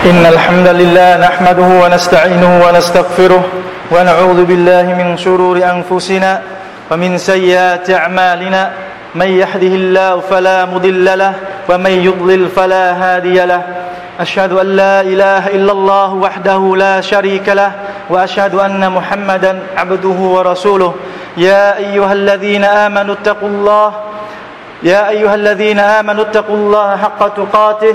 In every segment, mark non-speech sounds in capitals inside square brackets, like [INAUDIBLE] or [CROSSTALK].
إن الحمد لله نحمده ونستعينه ونستغفره ونعوذ بالله من شرور أنفسنا ومن سيئات أعمالنا. من يهده الله فلا مضل له ومن يضلل فلا هادي له. أشهد أن لا إله إلا الله وحده لا شريك له وأشهد أن محمدا عبده ورسوله. يا أيها الذين آمنوا اتقوا الله. يا أيها الذين آمنوا اتقوا الله حق تقاته.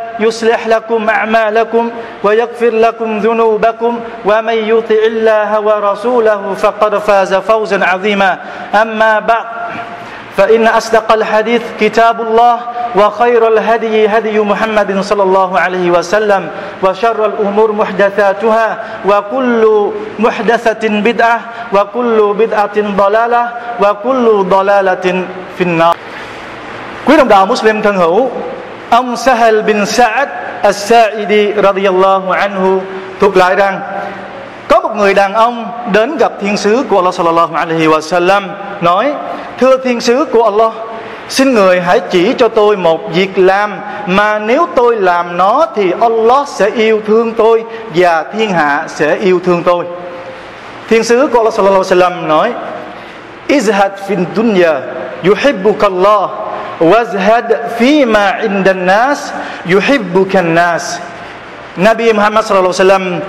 يصلح لكم أعمالكم ويغفر لكم ذنوبكم ومن يطع الله ورسوله فقد فاز فوزا عظيما. أما بعد فإن أصدق الحديث كتاب الله وخير الهدي هدي محمد صلى الله عليه وسلم وشر الأمور محدثاتها وكل محدثة بدعة وكل بدعة ضلالة وكل ضلالة في النار. Quý đồng đạo Muslim thân hữu Ông Sahel bin Sa'ad As-Sa'idi radiyallahu anhu thuộc lại rằng, có một người đàn ông đến gặp thiên sứ của Allah sallallahu alaihi wa sallam nói, thưa thiên sứ của Allah, xin người hãy chỉ cho tôi một việc làm, mà nếu tôi làm nó thì Allah sẽ yêu thương tôi và thiên hạ sẽ yêu thương tôi. Thiên sứ của Allah sallallahu alaihi wa sallam nói, izhad fin dunya yuhibbuka Allah wazhad fima indan nas yuhibbukan nas Nabi Muhammad sallallahu alaihi wasallam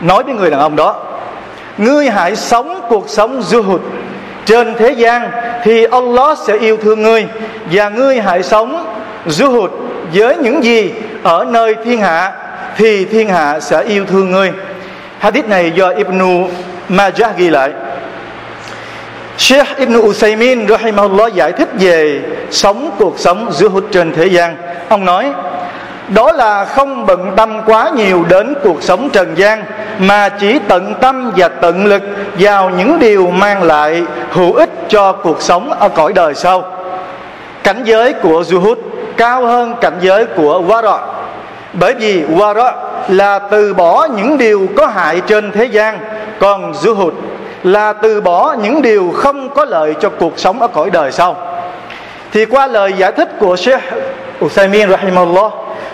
nói với người đàn ông đó, ngươi hãy sống cuộc sống zuhud. Trên thế gian thì Allah sẽ yêu thương ngươi và ngươi hãy sống zuhud với những gì ở nơi thiên hạ thì thiên hạ sẽ yêu thương ngươi. Hadith này do Ibn Majah ghi lại. Sheikh Ibn Usaymin rahimahullah giải thích về sống, cuộc sống giữa hút trên thế gian. Ông nói, đó là không bận tâm quá nhiều đến cuộc sống trần gian, mà chỉ tận tâm và tận lực vào những điều mang lại hữu ích cho cuộc sống ở cõi đời sau. Cảnh giới của zuhud cao hơn cảnh giới của wara bởi vì wara là từ bỏ những điều có hại trên thế gian, còn zuhud là từ bỏ những điều không có lợi cho cuộc sống ở cõi đời sau. Thì qua lời giải thích của Sheikh Uthaymin rahimahullah,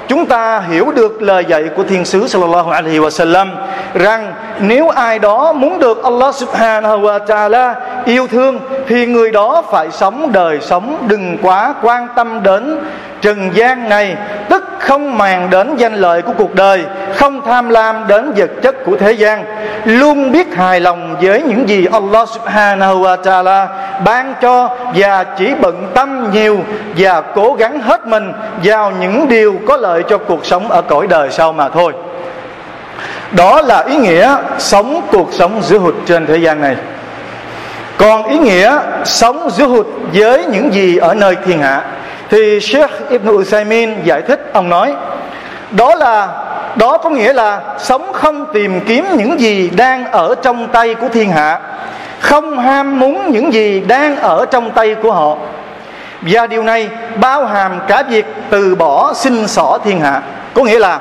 chúng ta hiểu được lời dạy của thiên sứ sallallahu alaihi wasallam rằng nếu ai đó muốn được Allah subhanahu wa ta'ala yêu thương thì người đó phải sống đời sống đừng quá quan tâm đến trần gian này, tức không màng đến danh lợi của cuộc đời, không tham lam đến vật chất của thế gian, luôn biết hài lòng với những gì Allah subhanahu wa ta'ala ban cho và chỉ bận tâm nhiều và cố gắng hết mình vào những điều có lợi cho cuộc sống ở cõi đời sau mà thôi. Đó là ý nghĩa sống cuộc sống giữa hụt trên thế gian này. Còn ý nghĩa sống giữa hụt với những gì ở nơi thiên hạ thì Sheikh Ibn Usaymin giải thích, ông nói, đó là, đó có nghĩa là sống không tìm kiếm những gì đang ở trong tay của thiên hạ, không ham muốn những gì đang ở trong tay của họ. Và điều này bao hàm cả việc từ bỏ xin xỏ thiên hạ. Có nghĩa là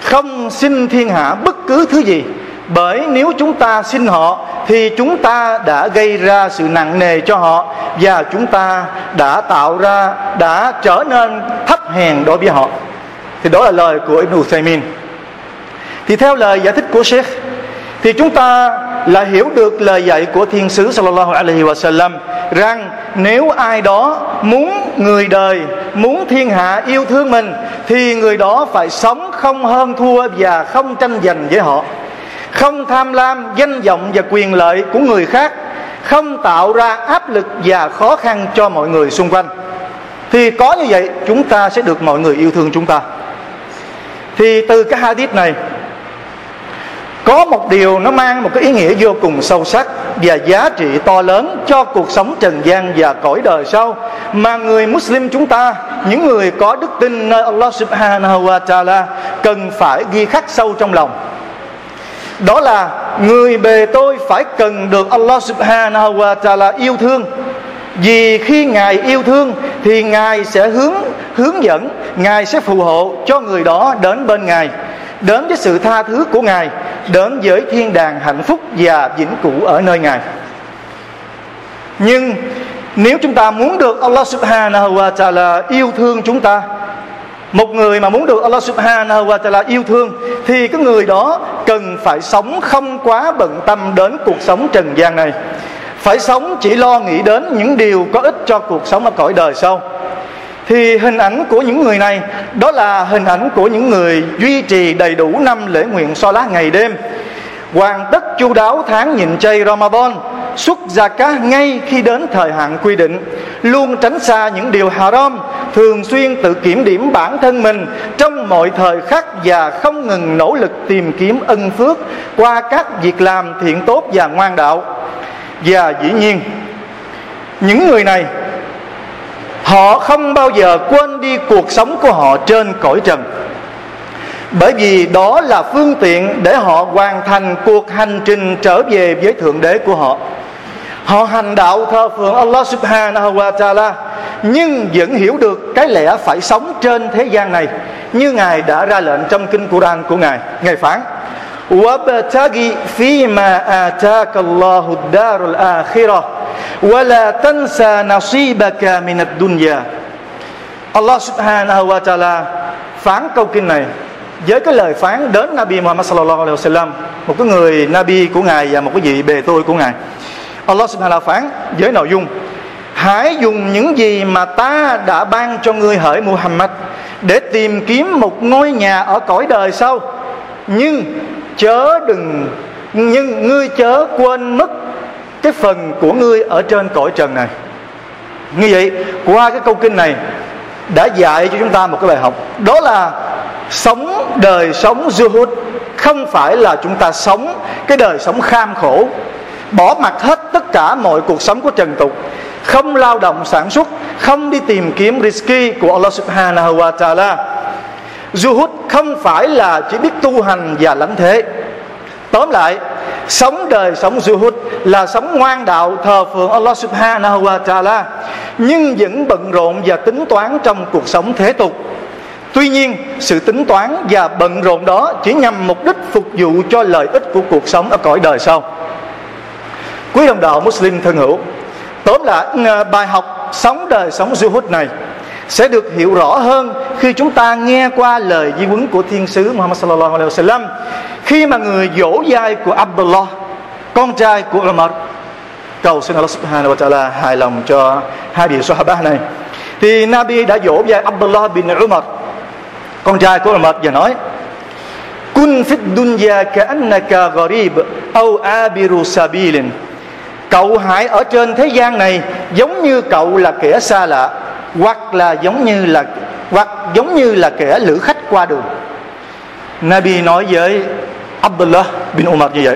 không xin thiên hạ bất cứ thứ gì, bởi nếu chúng ta xin họ thì chúng ta đã gây ra sự nặng nề cho họ và chúng ta đã tạo ra, đã trở nên thấp hèn đối với họ. Thì đó là lời của Ibn Uthaymin. Thì theo lời giải thích của Sheikh, thì chúng ta là hiểu được lời dạy của thiên sứ sallallahu alaihi wasallam rằng nếu ai đó muốn người đời, muốn thiên hạ yêu thương mình, thì người đó phải sống không hơn thua và không tranh giành với họ không tham lam danh vọng và quyền lợi của người khác, không tạo ra áp lực và khó khăn cho mọi người xung quanh. Thì có như vậy, chúng ta sẽ được mọi người yêu thương chúng ta. Thì từ cái hadith này, có một điều nó mang một cái ý nghĩa vô cùng sâu sắc và giá trị to lớn cho cuộc sống trần gian và cõi đời sau, mà người Muslim chúng ta, những người có đức tin nơi Allah Subhanahu wa Taala, cần phải ghi khắc sâu trong lòng đó là người bề tôi phải cần được Allah subhanahu wa ta'ala yêu thương. Vì khi ngài yêu thương thì ngài sẽ hướng hướng dẫn, ngài sẽ phù hộ cho người đó đến bên ngài, đến với sự tha thứ của ngài, đến với thiên đàng hạnh phúc và vĩnh cửu ở nơi ngài. Nhưng nếu chúng ta muốn được Allah subhanahu wa ta'ala yêu thương chúng ta một người mà muốn được Allah subhanahu wa ta'ala yêu thương, thì cái người đó cần phải sống không quá bận tâm đến cuộc sống trần gian này. Phải sống chỉ lo nghĩ đến những điều có ích cho cuộc sống ở cõi đời sau. Thì hình ảnh của những người này, đó là hình ảnh của những người duy trì đầy đủ năm lễ nguyện so lá ngày đêm. Hoàn tất chu đáo tháng nhịn chay Ramadan, xuất zakat ngay khi đến thời hạn quy định, luôn tránh xa những điều haram thường xuyên tự kiểm điểm bản thân mình trong mọi thời khắc và không ngừng nỗ lực tìm kiếm ân phước qua các việc làm thiện tốt và ngoan đạo. Và dĩ nhiên, những người này, họ không bao giờ quên đi cuộc sống của họ trên cõi trần. Bởi vì đó là phương tiện để họ hoàn thành cuộc hành trình trở về với thượng đế của họ. Họ hành đạo thờ phượng Allah subhanahu wa ta'ala nhưng vẫn hiểu được cái lẽ phải sống trên thế gian này như ngài đã ra lệnh trong kinh Quran của ngài ngài phán وابتغي فيما آتاك الله الدار الآخرة ولا تنسى نصيبك من الدنيا Allah subhanahu wa ta'ala phán câu kinh này với cái lời phán đến Nabi Muhammad sallallahu alaihi wasallam một cái người Nabi của ngài và một cái vị bề tôi của ngài Allah subhanahu wa ta'ala phán với nội dung hãy dùng những gì mà ta đã ban cho ngươi hỡi Muhammad để tìm kiếm một ngôi nhà ở cõi đời sau. Nhưng chớ đừng, nhưng ngươi chớ quên mất cái phần của ngươi ở trên cõi trần này. Như vậy, qua cái câu kinh này đã dạy cho chúng ta một cái bài học. Đó là sống đời sống zuhud không phải là chúng ta sống cái đời sống kham khổ, bỏ mặt hết tất cả mọi cuộc sống của trần tục không lao động sản xuất, không đi tìm kiếm rizki của Allah subhanahu wa ta'ala. Zuhud không phải là chỉ biết tu hành và lãnh thế. Tóm lại, Sống đời sống Zuhud là sống ngoan đạo thờ phượng Allah subhanahu wa ta'ala, Nhưng vẫn bận rộn và tính toán trong cuộc sống thế tục. Tuy nhiên, sự tính toán và bận rộn đó chỉ nhằm mục đích phục vụ cho lợi ích của cuộc sống ở cõi đời sau. Quý đồng đạo Muslim thân hữu Tóm lại ờ, bài học sống đời sống du hút này sẽ được hiểu rõ hơn khi chúng ta nghe qua lời di huấn của thiên sứ Muhammad sallallahu alaihi wasallam. Khi mà người dỗ dai của Abdullah, con trai của Umar cầu xin Allah subhanahu wa ta'ala hài lòng cho hai vị sahaba này. Thì Nabi đã dỗ dai Abdullah bin Umar. Con trai của Umar và nói, kun fit dunya ka annaka gharib au abiru sabilin cậu hãy ở trên thế gian này giống như cậu là kẻ xa lạ hoặc là giống như là hoặc giống như là kẻ lữ khách qua đường Nabi nói với Abdullah bin Umar như vậy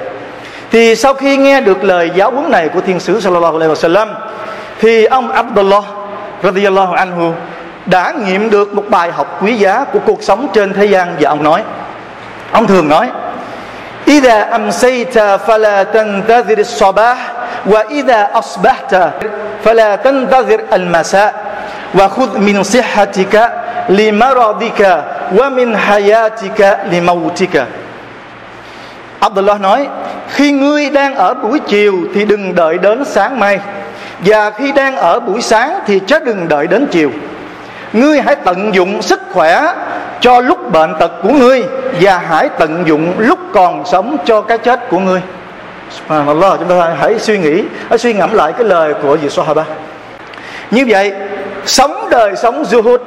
thì sau khi nghe được lời giáo huấn này của thiên sứ sallallahu alaihi wasallam thì ông Abdullah radiyallahu anhu đã nghiệm được một bài học quý giá của cuộc sống trên thế gian và ông nói ông thường nói إذا أمسيت فلا تنتظر الصباح وإذا أصبحت فلا تنتظر المساء وخذ من صحتك لمرضك ومن حياتك لموتك Abdullah nói Khi ngươi đang ở buổi chiều Thì đừng đợi đến sáng mai Và khi đang ở buổi sáng Thì chớ đừng đợi đến chiều Ngươi hãy tận dụng sức khỏe Cho lúc bệnh tật của ngươi Và hãy tận dụng lúc còn sống Cho cái chết của ngươi Subhanallah, Chúng ta hãy suy nghĩ, Hãy suy ngẫm lại cái lời của vị Sahaba. Như vậy, Sống đời sống zuhud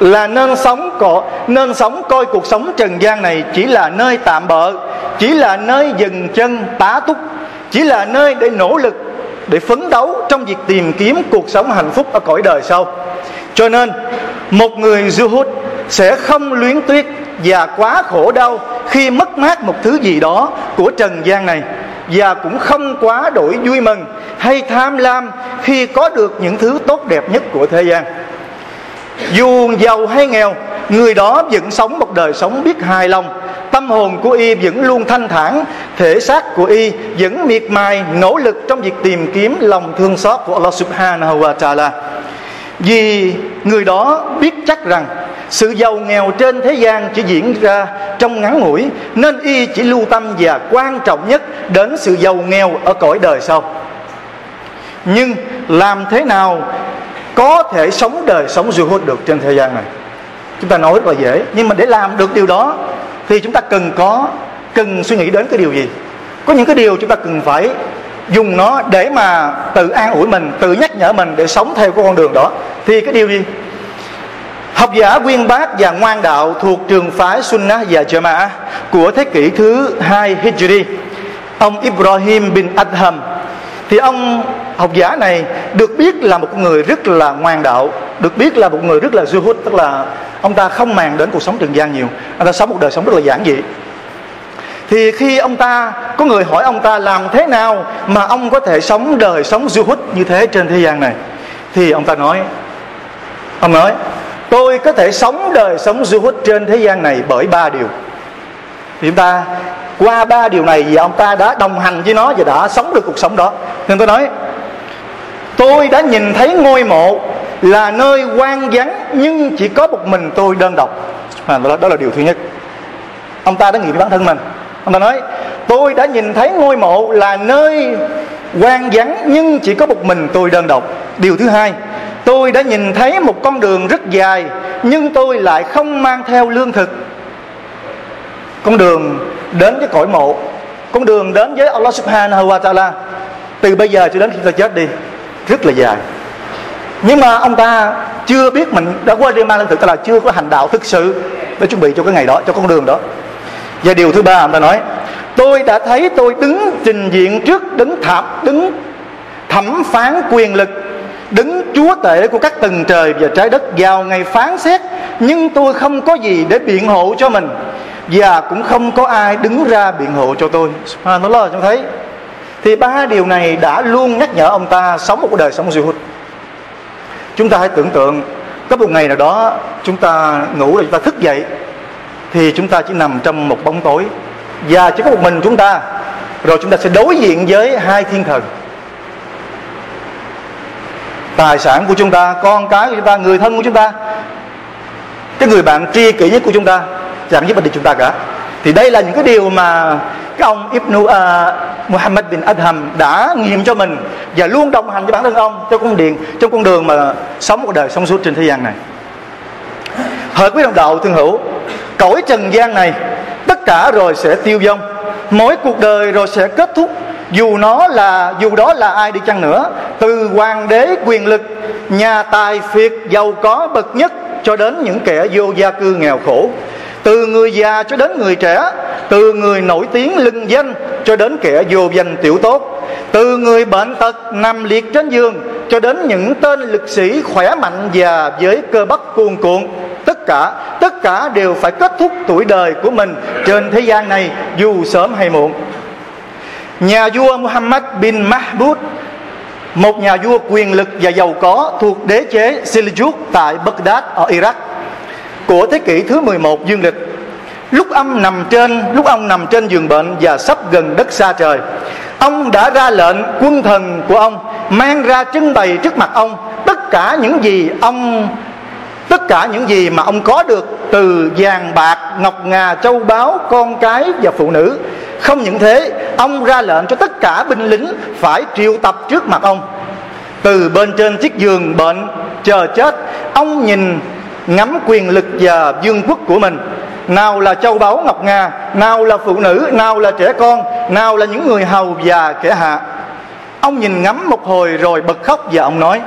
là nên sống cọ, nên sống coi cuộc sống trần gian này chỉ là nơi tạm bợ, chỉ là nơi dừng chân tá túc, chỉ là nơi để nỗ lực, để phấn đấu trong việc tìm kiếm cuộc sống hạnh phúc ở cõi đời sau. Cho nên, một người zuhud sẽ không luyến tuyết và quá khổ đau khi mất mát một thứ gì đó của trần gian này và cũng không quá đổi vui mừng hay tham lam khi có được những thứ tốt đẹp nhất của thế gian. Dù giàu hay nghèo, người đó vẫn sống một đời sống biết hài lòng. Tâm hồn của y vẫn luôn thanh thản, thể xác của y vẫn miệt mài, nỗ lực trong việc tìm kiếm lòng thương xót của Allah Subhanahu wa Taala. Vì người đó biết chắc rằng sự giàu nghèo trên thế gian chỉ diễn ra trong ngắn ngủi, nên y chỉ lưu tâm và quan trọng nhất đến sự giàu nghèo ở cõi đời sau. Nhưng làm thế nào có thể sống đời sống du hút được trên thế gian này? Chúng ta nói rất là dễ, nhưng mà để làm được điều đó thì chúng ta cần có, cần suy nghĩ đến cái điều gì? Có những cái điều chúng ta cần phải dùng nó để mà tự an ủi mình, tự nhắc nhở mình để sống theo cái con đường đó. Thì cái điều gì? Học giả quyên bác và ngoan đạo thuộc trường phái Sunnah và Jama'ah của thế kỷ thứ hai Hijri, ông Ibrahim bin Adham. Thì ông học giả này được biết là một người rất là ngoan đạo, được biết là một người rất là zuhud, tức là ông ta không màng đến cuộc sống trần gian nhiều. Ông ta sống một đời sống rất là giản dị. Thì khi ông ta, có người hỏi ông ta làm thế nào mà ông có thể sống đời sống zuhud hút như thế trên thế gian này, thì ông ta nói, ông nói tôi có thể sống đời sống du hút trên thế gian này bởi ba điều. Thì chúng ta qua ba điều này thì ông ta đã đồng hành với nó và đã sống được cuộc sống đó. Nên tôi nói tôi đã nhìn thấy ngôi mộ là nơi quan vắng nhưng chỉ có một mình tôi đơn độc. À, đó, đó là điều thứ nhất. Ông ta đã nghĩ với bản thân mình. Ông ta nói tôi đã nhìn thấy ngôi mộ là nơi quan vắng nhưng chỉ có một mình tôi đơn độc. Điều thứ hai tôi đã nhìn thấy một con đường rất dài, nhưng tôi lại không mang theo lương thực. Con đường đến với cõi mộ, con đường đến với Allah subhanahu wa ta'ala, từ bây giờ cho đến khi ta chết đi, rất là dài. Nhưng mà ông ta chưa biết mình đã quên đi mang lương thực, tức là chưa có hành đạo thực sự để chuẩn bị cho cái ngày đó, cho con đường đó. Và điều thứ ba, ông ta nói, tôi đã thấy tôi đứng trình diện trước đứng thảm, đứng thẩm phán quyền lực đứng chúa tể của các tầng trời và trái đất vào ngày phán xét, nhưng tôi không có gì để biện hộ cho mình, và cũng không có ai đứng ra biện hộ cho tôi. Subhanallah, chúng thấy. Thì ba điều này đã luôn nhắc nhở ông ta sống một đời sống hút chúng ta hãy tưởng tượng, có một ngày nào đó chúng ta ngủ rồi chúng ta thức dậy, thì chúng ta chỉ nằm trong một bóng tối, và chỉ có một mình chúng ta, rồi chúng ta sẽ đối diện với hai thiên thần tài sản của chúng ta con cái của chúng ta người thân của chúng ta cái người bạn tri kỷ nhất của chúng ta chẳng giúp ích được chúng ta cả. Thì đây là những cái điều mà cái ông Ibn uh, Muhammad bin Adham đã nghiệm cho mình và luôn đồng hành với bản thân ông trong con điện trong con đường mà sống một đời sống suốt trên thế gian này. Hỡi quý đồng đạo thương hữu cõi trần gian này tất cả rồi sẽ tiêu vong mỗi cuộc đời rồi sẽ kết thúc dù nó là dù đó là ai đi chăng nữa, từ hoàng đế quyền lực, nhà tài phiệt giàu có bậc nhất cho đến những kẻ vô gia cư nghèo khổ, từ người già cho đến người trẻ, từ người nổi tiếng lưng danh cho đến kẻ vô danh tiểu tốt, từ người bệnh tật nằm liệt trên giường cho đến những tên lực sĩ khỏe mạnh và với cơ bắp cuồn cuộn. Tất cả tất cả đều phải kết thúc tuổi đời của mình trên thế gian này, dù sớm hay muộn nhà vua Muhammad bin Mahmud, một nhà vua quyền lực và giàu có thuộc đế chế Seljuk tại Baghdad ở Iraq của thế kỷ thứ 11 dương lịch. Lúc ông nằm trên, lúc ông nằm trên giường bệnh và sắp gần đất xa trời, ông đã ra lệnh quân thần của ông mang ra trưng bày trước mặt ông tất cả những gì ông, tất cả những gì mà ông có được từ vàng bạc, ngọc ngà, châu báu, con cái và phụ nữ không những thế, ông ra lệnh cho tất cả binh lính phải triệu tập trước mặt ông. Từ bên trên chiếc giường bệnh chờ chết, ông nhìn ngắm quyền lực và vương quốc của mình. Nào là châu báu ngọc ngà nào là phụ nữ, nào là trẻ con, nào là những người hầu và kẻ hạ. Ông nhìn ngắm một hồi rồi bật khóc và ông nói,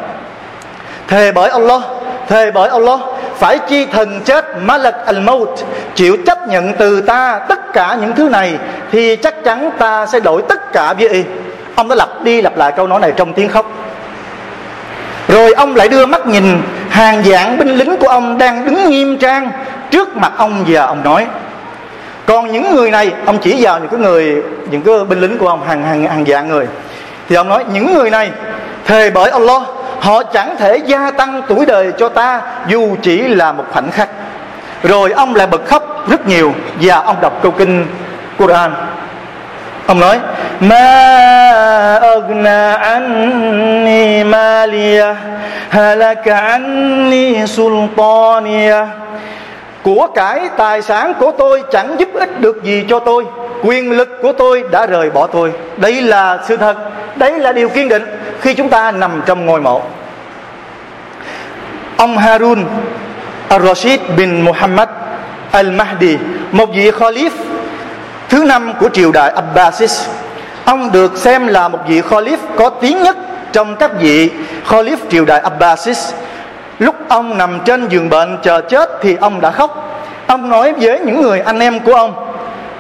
thề bởi Allah thề bởi Allah, phải chi thần chết Malak al-Maut, chịu chấp nhận từ ta tất cả những thứ này, thì chắc chắn ta sẽ đổi tất cả với y. Ông đã lặp đi lặp lại câu nói này trong tiếng khóc. Rồi ông lại đưa mắt nhìn, hàng dạng binh lính của ông đang đứng nghiêm trang trước mặt ông và ông nói, còn những người này, ông chỉ vào những cái người, những cái binh lính của ông, hàng hàng hàng dạng người. Thì ông nói, những người này, thề bởi Allah họ chẳng thể gia tăng tuổi đời cho ta dù chỉ là một khoảnh khắc. Rồi ông lại bật khóc rất nhiều và ông đọc câu kinh Quran. Ông nói, ma agna anni maliya, halaka anni sultaniya. Của cải tài sản của tôi chẳng giúp ích được gì cho tôi. Quyền lực của tôi đã rời bỏ tôi. Đây là sự thật đấy là điều kiên định khi chúng ta nằm trong ngôi mộ. Ông Harun al-Rashid bin Muhammad al-Mahdi, một vị khalif thứ năm của triều đại Abbasis. Ông được xem là một vị khalif có tiếng nhất trong các vị khalif triều đại Abbasis. Lúc ông nằm trên giường bệnh chờ chết thì ông đã khóc. Ông nói với những người anh em của ông,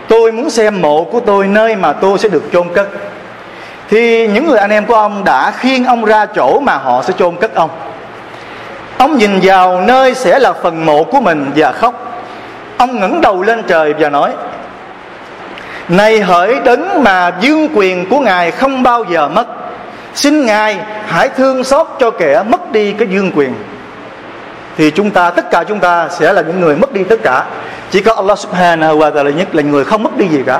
tôi muốn xem mộ của tôi nơi mà tôi sẽ được chôn cất thì những người anh em của ông đã khiêng ông ra chỗ mà họ sẽ chôn cất ông. Ông nhìn vào nơi sẽ là phần mộ của mình và khóc. Ông ngẩng đầu lên trời và nói, này hỡi đấng mà dương quyền của ngài không bao giờ mất, xin ngài hãy thương xót cho kẻ mất đi cái dương quyền. Thì chúng ta, tất cả chúng ta sẽ là những người mất đi tất cả. Chỉ có Allah subhanahu wa ta'ala nhất là người không mất đi gì cả.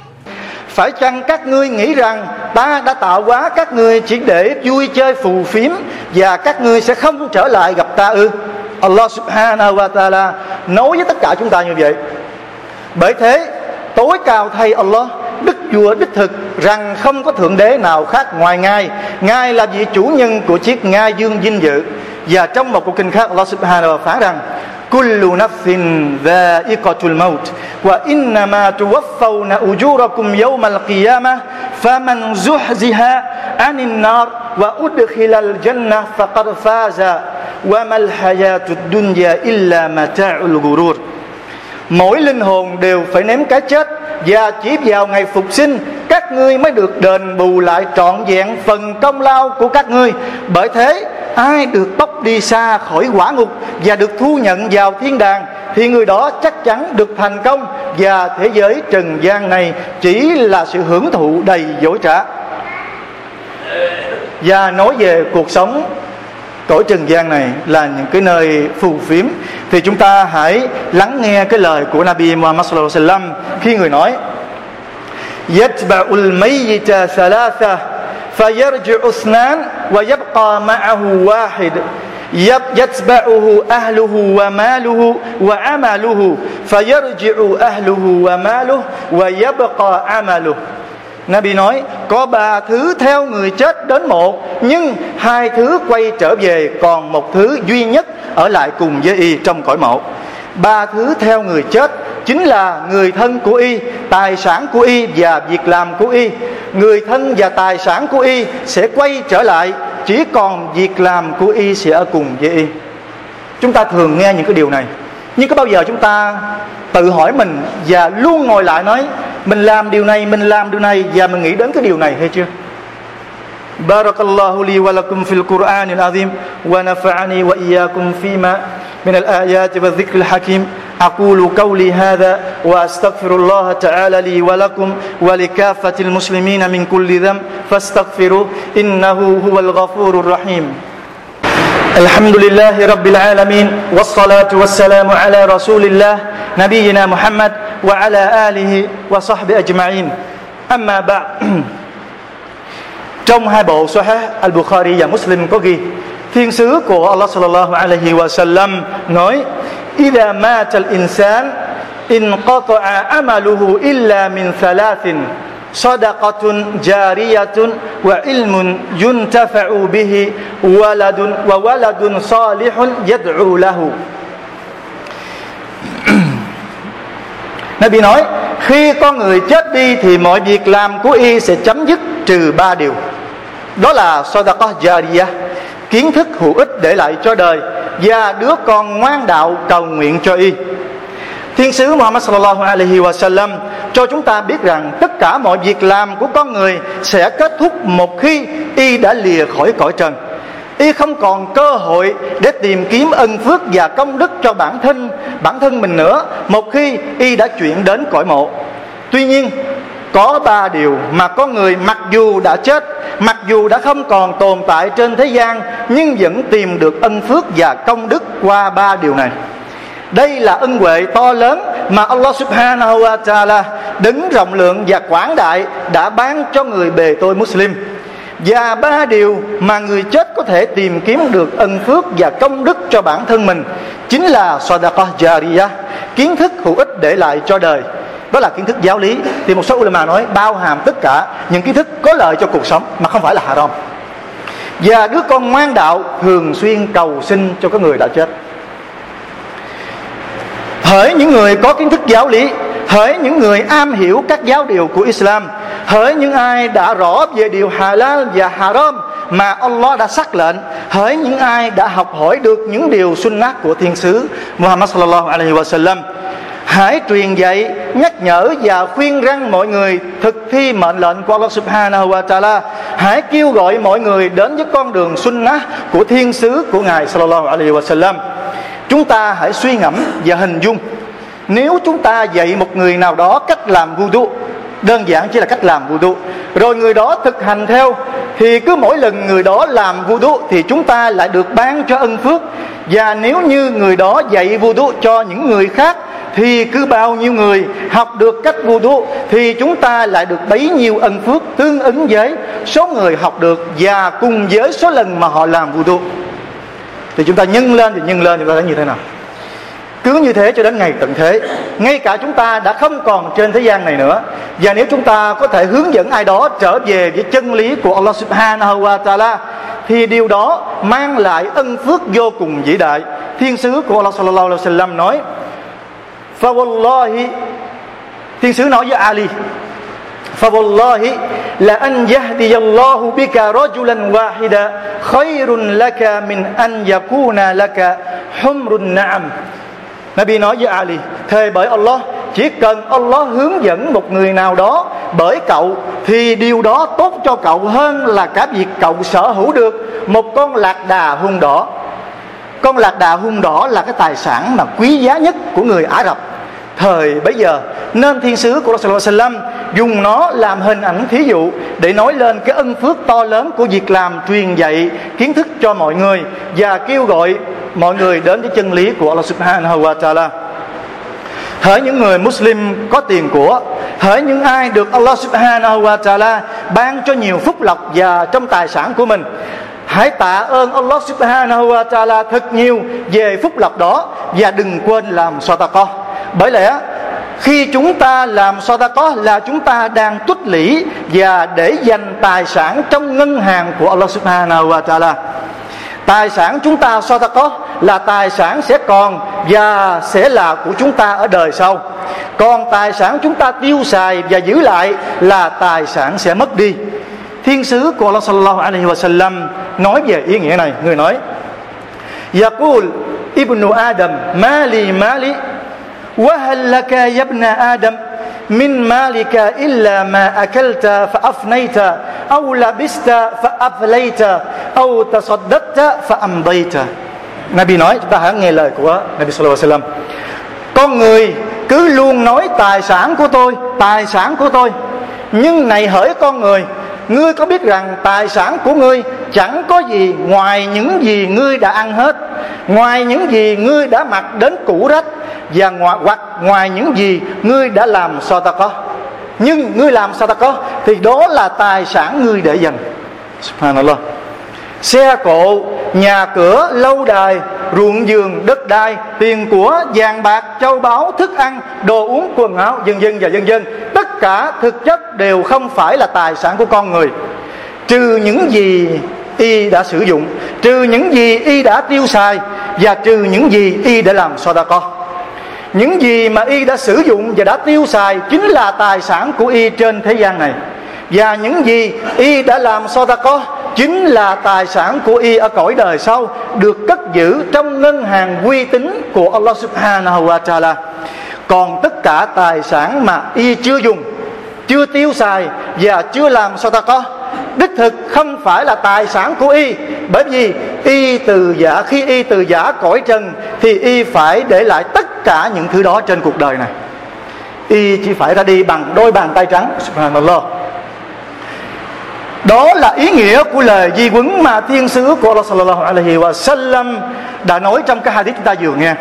Phải chăng các ngươi nghĩ rằng ta đã tạo hóa các ngươi chỉ để vui chơi phù phiếm và các ngươi sẽ không trở lại gặp ta ư? Allah subhanahu wa ta'ala nói với tất cả chúng ta như vậy. Bởi thế, tối cao thay Allah đức vua đích thực rằng không có thượng đế nào khác ngoài ngài ngài là vị chủ nhân của chiếc ngai dương vinh dự và trong một câu kinh khác Allah subhanahu wa phán rằng kullu nafsin dha'iqatul maut, wa inna ma tuwaffawna ujurakum yawmal qiyamah, faman zuhziha 'anil nar, wa udkhilal jannah faqad faza, wa mal hayatud mỗi linh hồn đều phải nếm cái chết và chỉ vào ngày phục sinh, các ngươi mới được đền bù lại trọn vẹn phần công lao của các ngươi. Bởi thế ai được bóc đi xa khỏi quả ngục và được thu nhận vào thiên đàng, thì người đó chắc chắn được thành công và thế giới trần gian này chỉ là sự hưởng thụ đầy dối trá. Và nói về cuộc sống cõi trần gian này là những cái nơi phù phiếm, thì chúng ta hãy lắng nghe cái lời của Nabi Muhammad sallallahu alaihi wasallam khi người nói, yatba'ul mayyita thalatha فيرجع اثنان ويبقى معه واحد يتبعه أهله وماله وعمله فيرجع أهله وماله ويبقى عمله Nabi nói có ba thứ theo người chết đến một nhưng hai thứ quay trở về còn một thứ duy nhất ở lại cùng với y trong cõi mộ ba thứ theo người chết chính là người thân của y tài sản của y và việc làm của y người thân và tài sản của y sẽ quay trở lại chỉ còn việc làm của y sẽ ở cùng với y chúng ta thường nghe những cái điều này nhưng có bao giờ chúng ta tự hỏi mình và luôn ngồi lại nói mình làm điều này mình làm điều này và mình nghĩ đến cái điều này hay chưa بارك الله لي ولكم في القرآن العظيم ونفعني وإياكم فيما من الآيات والذكر الحكيم أقول قولي هذا وأستغفر الله تعالى لي ولكم ولكافة المسلمين من كل ذنب فاستغفروا إنه هو الغفور الرحيم. الحمد لله رب العالمين والصلاة والسلام على رسول الله نبينا محمد وعلى آله وصحبه أجمعين. أما بعد trong hai bộ Sahih Al-Bukhari và Muslim có ghi thiên sứ của Allah sallallahu alaihi wa sallam nói إذا مات الإنسان انقطع عمله إلا من ثلاث صدقة جارية وعلم ينتفع به ولد وولد صالح يدعو له Nabi nói khi con người chết đi thì mọi việc làm của y sẽ chấm dứt trừ ba điều đó là sadaqah jariyah kiến thức hữu ích để lại cho đời và đứa con ngoan đạo cầu nguyện cho y Thiên sứ Muhammad sallallahu alaihi wa sallam cho chúng ta biết rằng tất cả mọi việc làm của con người sẽ kết thúc một khi y đã lìa khỏi cõi trần. Y không còn cơ hội để tìm kiếm ân phước và công đức cho bản thân bản thân mình nữa một khi y đã chuyển đến cõi mộ. Tuy nhiên có ba điều mà con người mặc dù đã chết, mặc dù đã không còn tồn tại trên thế gian, nhưng vẫn tìm được ân phước và công đức qua ba điều này. Đây là ân huệ to lớn mà Allah subhanahu wa ta'ala đứng rộng lượng và quảng đại đã ban cho người bề tôi Muslim. Và ba điều mà người chết có thể tìm kiếm được ân phước và công đức cho bản thân mình chính là sadaqah jariyah, kiến thức hữu ích để lại cho đời đó là kiến thức giáo lý. Thì một số ulama nói bao hàm tất cả những kiến thức có lợi cho cuộc sống mà không phải là haram. Và đứa con ngoan đạo thường xuyên cầu xin cho các người đã chết. Hỡi những người có kiến thức giáo lý, hỡi những người am hiểu các giáo điều của Islam, hỡi những ai đã rõ về điều halal và haram mà Allah đã xác lệnh, hỡi những ai đã học hỏi được những điều sunnah của thiên sứ Muhammad sallallahu alaihi wasallam hãy truyền dạy, nhắc nhở và khuyên răng mọi người thực thi mệnh lệnh của Allah Subhanahu wa Taala. Hãy kêu gọi mọi người đến với con đường sunnah của thiên sứ của ngài sallallahu alaihi wasallam. Chúng ta hãy suy ngẫm và hình dung. Nếu chúng ta dạy một người nào đó cách làm vudu đơn giản chỉ là cách làm vudu rồi người đó thực hành theo, thì cứ mỗi lần người đó làm vudu thì chúng ta lại được ban cho ân phước. Và nếu như người đó dạy vudu cho những người khác thì cứ bao nhiêu người học được cách vudu, thì chúng ta lại được bấy nhiêu ân phước tương ứng với số người học được và cùng với số lần mà họ làm vudu. Thì chúng ta nhân lên, thì nhân lên chúng ta thấy như thế nào? Cứ như thế cho đến ngày tận thế. Ngay cả chúng ta đã không còn trên thế gian này nữa. Và nếu chúng ta có thể hướng dẫn ai đó trở về với chân lý của Allah subhanahu wa ta'ala, thì điều đó mang lại ân phước vô cùng vĩ đại. Thiên sứ của Allah sallallahu alaihi wasallam nói فوالله thiên sứ nói với Ali فوالله لأن يهدي الله بك رجلا واحدا خير لك من أن يكون لك حمر النعم Nabi nói với Ali Thề bởi Allah Chỉ cần Allah hướng dẫn một người nào đó Bởi cậu Thì điều đó tốt cho cậu hơn Là cả việc cậu sở hữu được Một con lạc đà hung đỏ Con lạc đà hung đỏ là cái tài sản mà quý giá nhất của người Ả Rập thời bấy giờ nên thiên sứ của Rasulullah dùng nó làm hình ảnh thí dụ để nói lên cái ân phước to lớn của việc làm truyền dạy kiến thức cho mọi người và kêu gọi mọi người đến với chân lý của Allah Subhanahu wa Taala. Hỡi những người Muslim có tiền của, Hỡi những ai được Allah Subhanahu wa Taala ban cho nhiều phúc lộc và trong tài sản của mình, Hãy tạ ơn Allah Subhanahu wa Taala thật nhiều về phúc lộc đó và đừng quên làm sadaqah bởi lẽ khi chúng ta làm có là chúng ta đang tích lũy và để dành tài sản trong ngân hàng của Allah Subhanahu wa Taala. Tài sản chúng ta có là tài sản sẽ còn và sẽ là của chúng ta ở đời sau. Còn tài sản chúng ta tiêu xài và giữ lại là tài sản sẽ mất đi. Thiên sứ của Allah sallallahu alaihi wasallam nói về ý nghĩa này, người nói: Yaqul ibnu Adam mali mali وهل لك يا ابن آدم من مالك إلا ما أكلت فأفنيت أو لبست فأفليت أو تصدقت فأمضيت Nabi nói chúng ta hãy nghe lời của Nabi Sallallahu Alaihi Wasallam Con người cứ luôn nói tài sản của tôi Tài sản của tôi Nhưng này hỡi con người Ngươi có biết rằng tài sản của ngươi Chẳng có gì ngoài những gì ngươi đã ăn hết Ngoài những gì ngươi đã mặc đến cũ rách Và ngoài, hoặc ngoài những gì ngươi đã làm sao ta có. Nhưng ngươi làm sao ta có thì đó là tài sản ngươi để dành. Subhanallah. Xe cộ nhà cửa lâu đài ruộng vườn đất đai tiền của vàng bạc châu báu thức ăn đồ uống quần áo dân dân và dân dân tất cả thực chất đều không phải là tài sản của con người. Trừ những gì y đã sử dụng trừ những gì y đã tiêu xài và trừ những gì y đã làm sao ta có những gì mà y đã sử dụng và đã tiêu xài chính là tài sản của y trên thế gian này. Và những gì y đã làm so ta có chính là tài sản của y ở cõi đời sau, được cất giữ trong ngân hàng uy tín của Allah Subhanahu wa Taala. Còn tất cả tài sản mà y chưa dùng, chưa tiêu xài và chưa làm sao ta có, đích thực không phải là tài sản của y. Bởi vì y từ giả, khi y từ giả cõi trần thì y phải để lại tất cả những thứ đó trên cuộc đời này. Y chỉ phải ra đi bằng đôi bàn tay trắng, subhanallah. Đó là ý nghĩa của lời di quấn mà thiên sứ của Allah sallallahu alaihi wa sallam đã nói trong cái hadith chúng ta vừa nghe.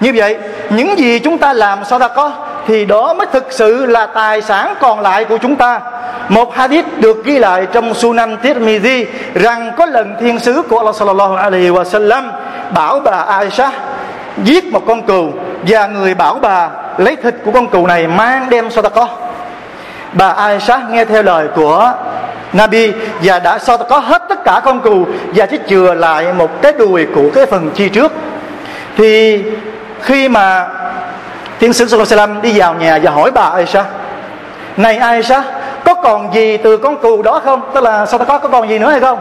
Như vậy, những gì chúng ta làm sao ta có thì đó mới thực sự là tài sản còn lại của chúng ta. Một hadith được ghi lại trong Sunan Tirmidhi rằng có lần thiên sứ của Allah sallallahu alaihi wa sallam bảo bà Aisha giết một con cừu và người bảo bà lấy thịt của con cừu này mang đem có bà Aisha nghe theo lời của Nabi và đã có hết tất cả con cừu và chỉ chừa lại một cái đùi của cái phần chi trước. Thì khi mà tiên sứ Sallallahu Alaihi đi vào nhà và hỏi bà Aisha Này Aisha có còn gì từ con cừu đó không? Tức là sao ta có, có còn gì nữa hay không?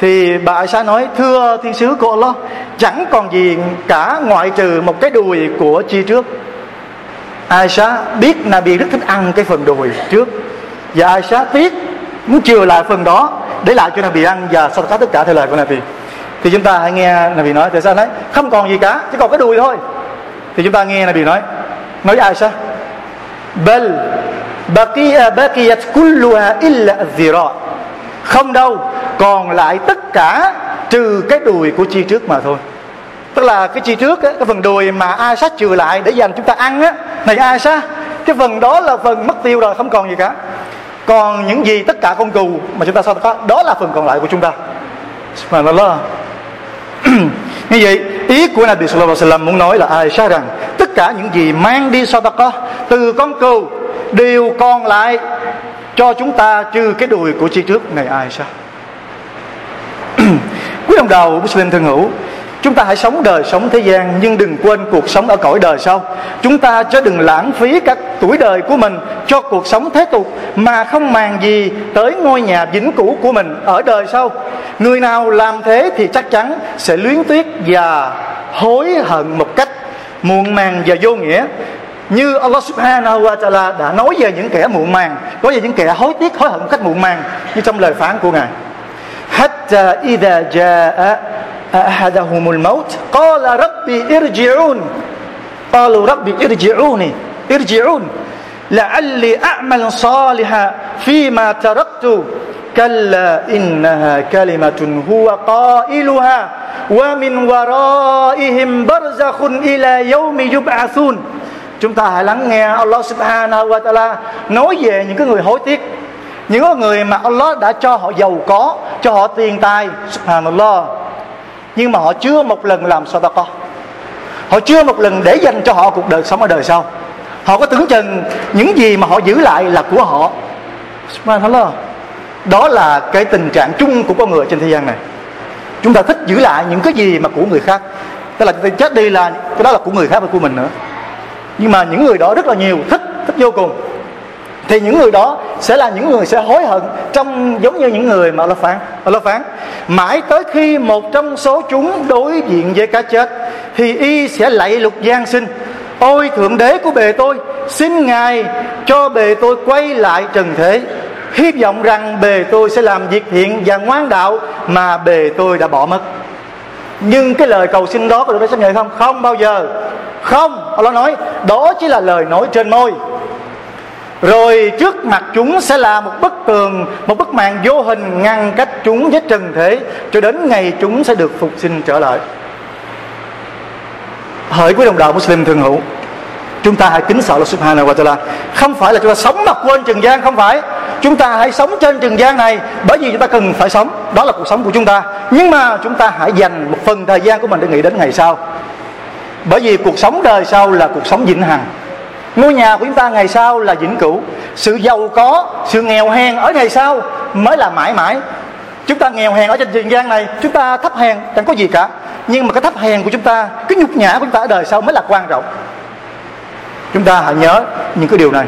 Thì bà Aisha nói Thưa thiên sứ của Allah Chẳng còn gì cả ngoại trừ một cái đùi của chi trước. Aisha biết Nabi rất thích ăn cái phần đùi trước. Và Aisha tiếc Muốn chừa lại phần đó Để lại cho Nabi ăn Và sau đó tất cả theo lời của Nabi. Thì chúng ta hãy nghe Nabi nói Tại sao nói Không còn gì cả Chỉ còn cái đùi thôi. Thì chúng ta nghe Nabi nói nói Aisha Bel baqiya baqiyat kulluha illa zira. không đâu còn lại tất cả trừ cái đùi của chi trước mà thôi. Tức là cái chi trước á, cái phần đùi mà Aisha trừ lại để dành chúng ta ăn á. Này Aisha cái phần đó là phần mất tiêu rồi không còn gì cả. Còn những gì tất cả con cừu mà chúng ta sao có đó là phần còn lại của chúng ta. Subhanallah. [CLEARS THROAT] Như vậy ý của Nabi Sallallahu Alaihi Wasallam muốn nói là Aisha rằng tất cả những gì mang đi sadaqah từ con cừu điều còn lại cho chúng ta trừ cái đùi của chi trước ngày ai sao? [CLEARS THROAT] quý ông đầu Muslim thân hữu, Chúng ta hãy sống đời sống thế gian, Nhưng đừng quên cuộc sống ở cõi đời sau. Chúng ta chứ đừng lãng phí các tuổi đời của mình Cho cuộc sống thế tục, Mà không màng gì tới ngôi nhà vĩnh cửu của mình Ở đời sau. Người nào làm thế thì chắc chắn Sẽ luyến tiếc và hối hận một cách muộn màng và vô nghĩa như Allah subhanahu wa ta'ala đã nói về những kẻ muộn màng nói về những kẻ hối tiếc hối hận một cách muộn màng như trong lời phán của ngài hatta idha jaa أحدهم الموت قال ربي ارجعون قالوا ربي ارجعوني ارجعون لعلي أعمل صالحا فيما تركت كلا إنها كلمة هو قائلها ومن ورائهم برزخ إلى يوم يبعثون Chúng ta hãy lắng nghe Allah subhanahu wa ta'ala nói về những cái người hối tiếc, Những người mà Allah đã cho họ giàu có, Cho họ tiền tài, Subhanallah. Nhưng mà họ chưa một lần làm sao ta có họ chưa một lần để dành cho họ cuộc đời sống ở đời sau. Họ có tưởng chừng những gì mà họ giữ lại là của họ. Subhanallah. Đó là cái tình trạng chung của con người trên thế gian này. Chúng ta thích giữ lại những cái gì mà của người khác. Tức là chết đi là cái đó là của người khác và của mình nữa nhưng mà những người đó rất là nhiều, thích thích vô cùng. Thì những người đó sẽ là những người sẽ hối hận trong giống như những người mà lo phán. Lo phán, mãi tới khi một trong số chúng đối diện với cái chết, thì y sẽ lạy lục gian sinh. Ôi, thượng đế của bề tôi, xin ngài cho bề tôi quay lại trần thế. Hy vọng rằng bề tôi sẽ làm việc thiện và ngoan đạo mà bề tôi đã bỏ mất nhưng cái lời cầu xin đó có được chấp nhận không? Không bao giờ. Không. Allah nói, đó chỉ là lời nói trên môi. Rồi trước mặt chúng sẽ là một bức tường, một bức màn vô hình ngăn cách chúng với trần thế, cho đến ngày chúng sẽ được phục sinh trở lại. Hỡi quý đồng đạo Muslim thường hữu, chúng ta hãy kính sợ Allah Subhanahu wa Taala. Không phải là chúng ta sống mà quên trần gian, không phải chúng ta hãy sống trên trần gian này, bởi vì chúng ta cần phải sống. Đó là cuộc sống của chúng ta. Nhưng mà chúng ta hãy dành một phần thời gian của mình để nghĩ đến ngày sau. Bởi vì cuộc sống đời sau là cuộc sống vĩnh hằng. Ngôi nhà của chúng ta ngày sau là vĩnh cửu. Sự giàu có, sự nghèo hèn ở ngày sau mới là mãi mãi. Chúng ta nghèo hèn ở trên trần gian này, chúng ta thấp hèn, chẳng có gì cả. Nhưng mà cái thấp hèn của chúng ta, cái nhục nhã của chúng ta ở đời sau mới là quan trọng. Chúng ta hãy nhớ những cái điều này.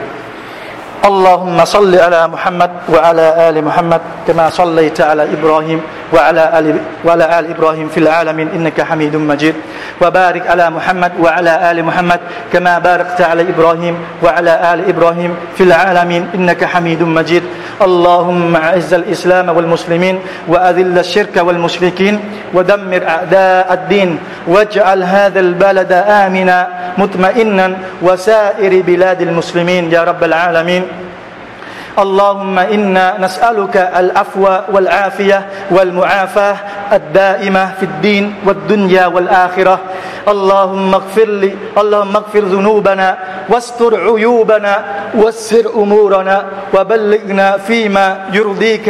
اللهم صل على محمد وعلى آل محمد كما صليت على إبراهيم وعلى آل وعلى آل إبراهيم في العالمين إنك حميد مجيد. وبارك على محمد وعلى آل محمد كما باركت على إبراهيم وعلى آل إبراهيم في العالمين إنك حميد مجيد. اللهم أعز الإسلام والمسلمين وأذل الشرك والمشركين ودمر أعداء الدين واجعل هذا البلد آمنا مطمئنا وسائر بلاد المسلمين يا رب العالمين. اللهم إنا نسألك العفو والعافية والمعافاة الدائمة في الدين والدنيا والآخرة. اللهم اغفر لي اللهم اغفر ذنوبنا واستر عيوبنا وسر أمورنا وبلغنا فيما يرضيك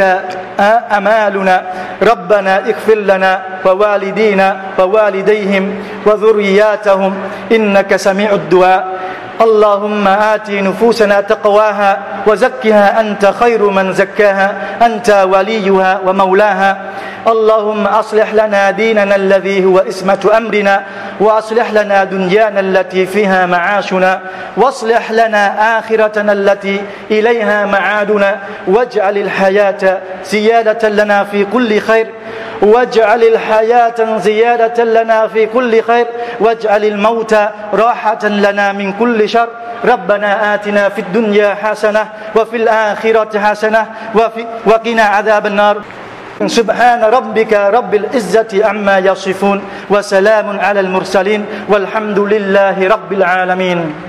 أمالنا. ربنا اغفر لنا ووالدينا ووالديهم وذرياتهم إنك سميع الدعاء. اللهم آت نفوسنا تقواها وزكها أنت خير من زكاها أنت وليها ومولاها. اللهم أصلح لنا ديننا الذي هو اسمة أمرنا وأصلح لنا دنيانا التي فيها معاشنا واصلح لنا آخرتنا التي إليها معادنا واجعل الحياة زيادة لنا في كل خير. واجعل الحياة زيادة لنا في كل خير واجعل الموت راحة لنا من كل شر. ربنا آتنا في الدنيا حسنة وفي الآخرة حسنة وفي وقنا عذاب النار. سبحان ربك رب العزة عما يصفون وسلام على المرسلين والحمد لله رب العالمين.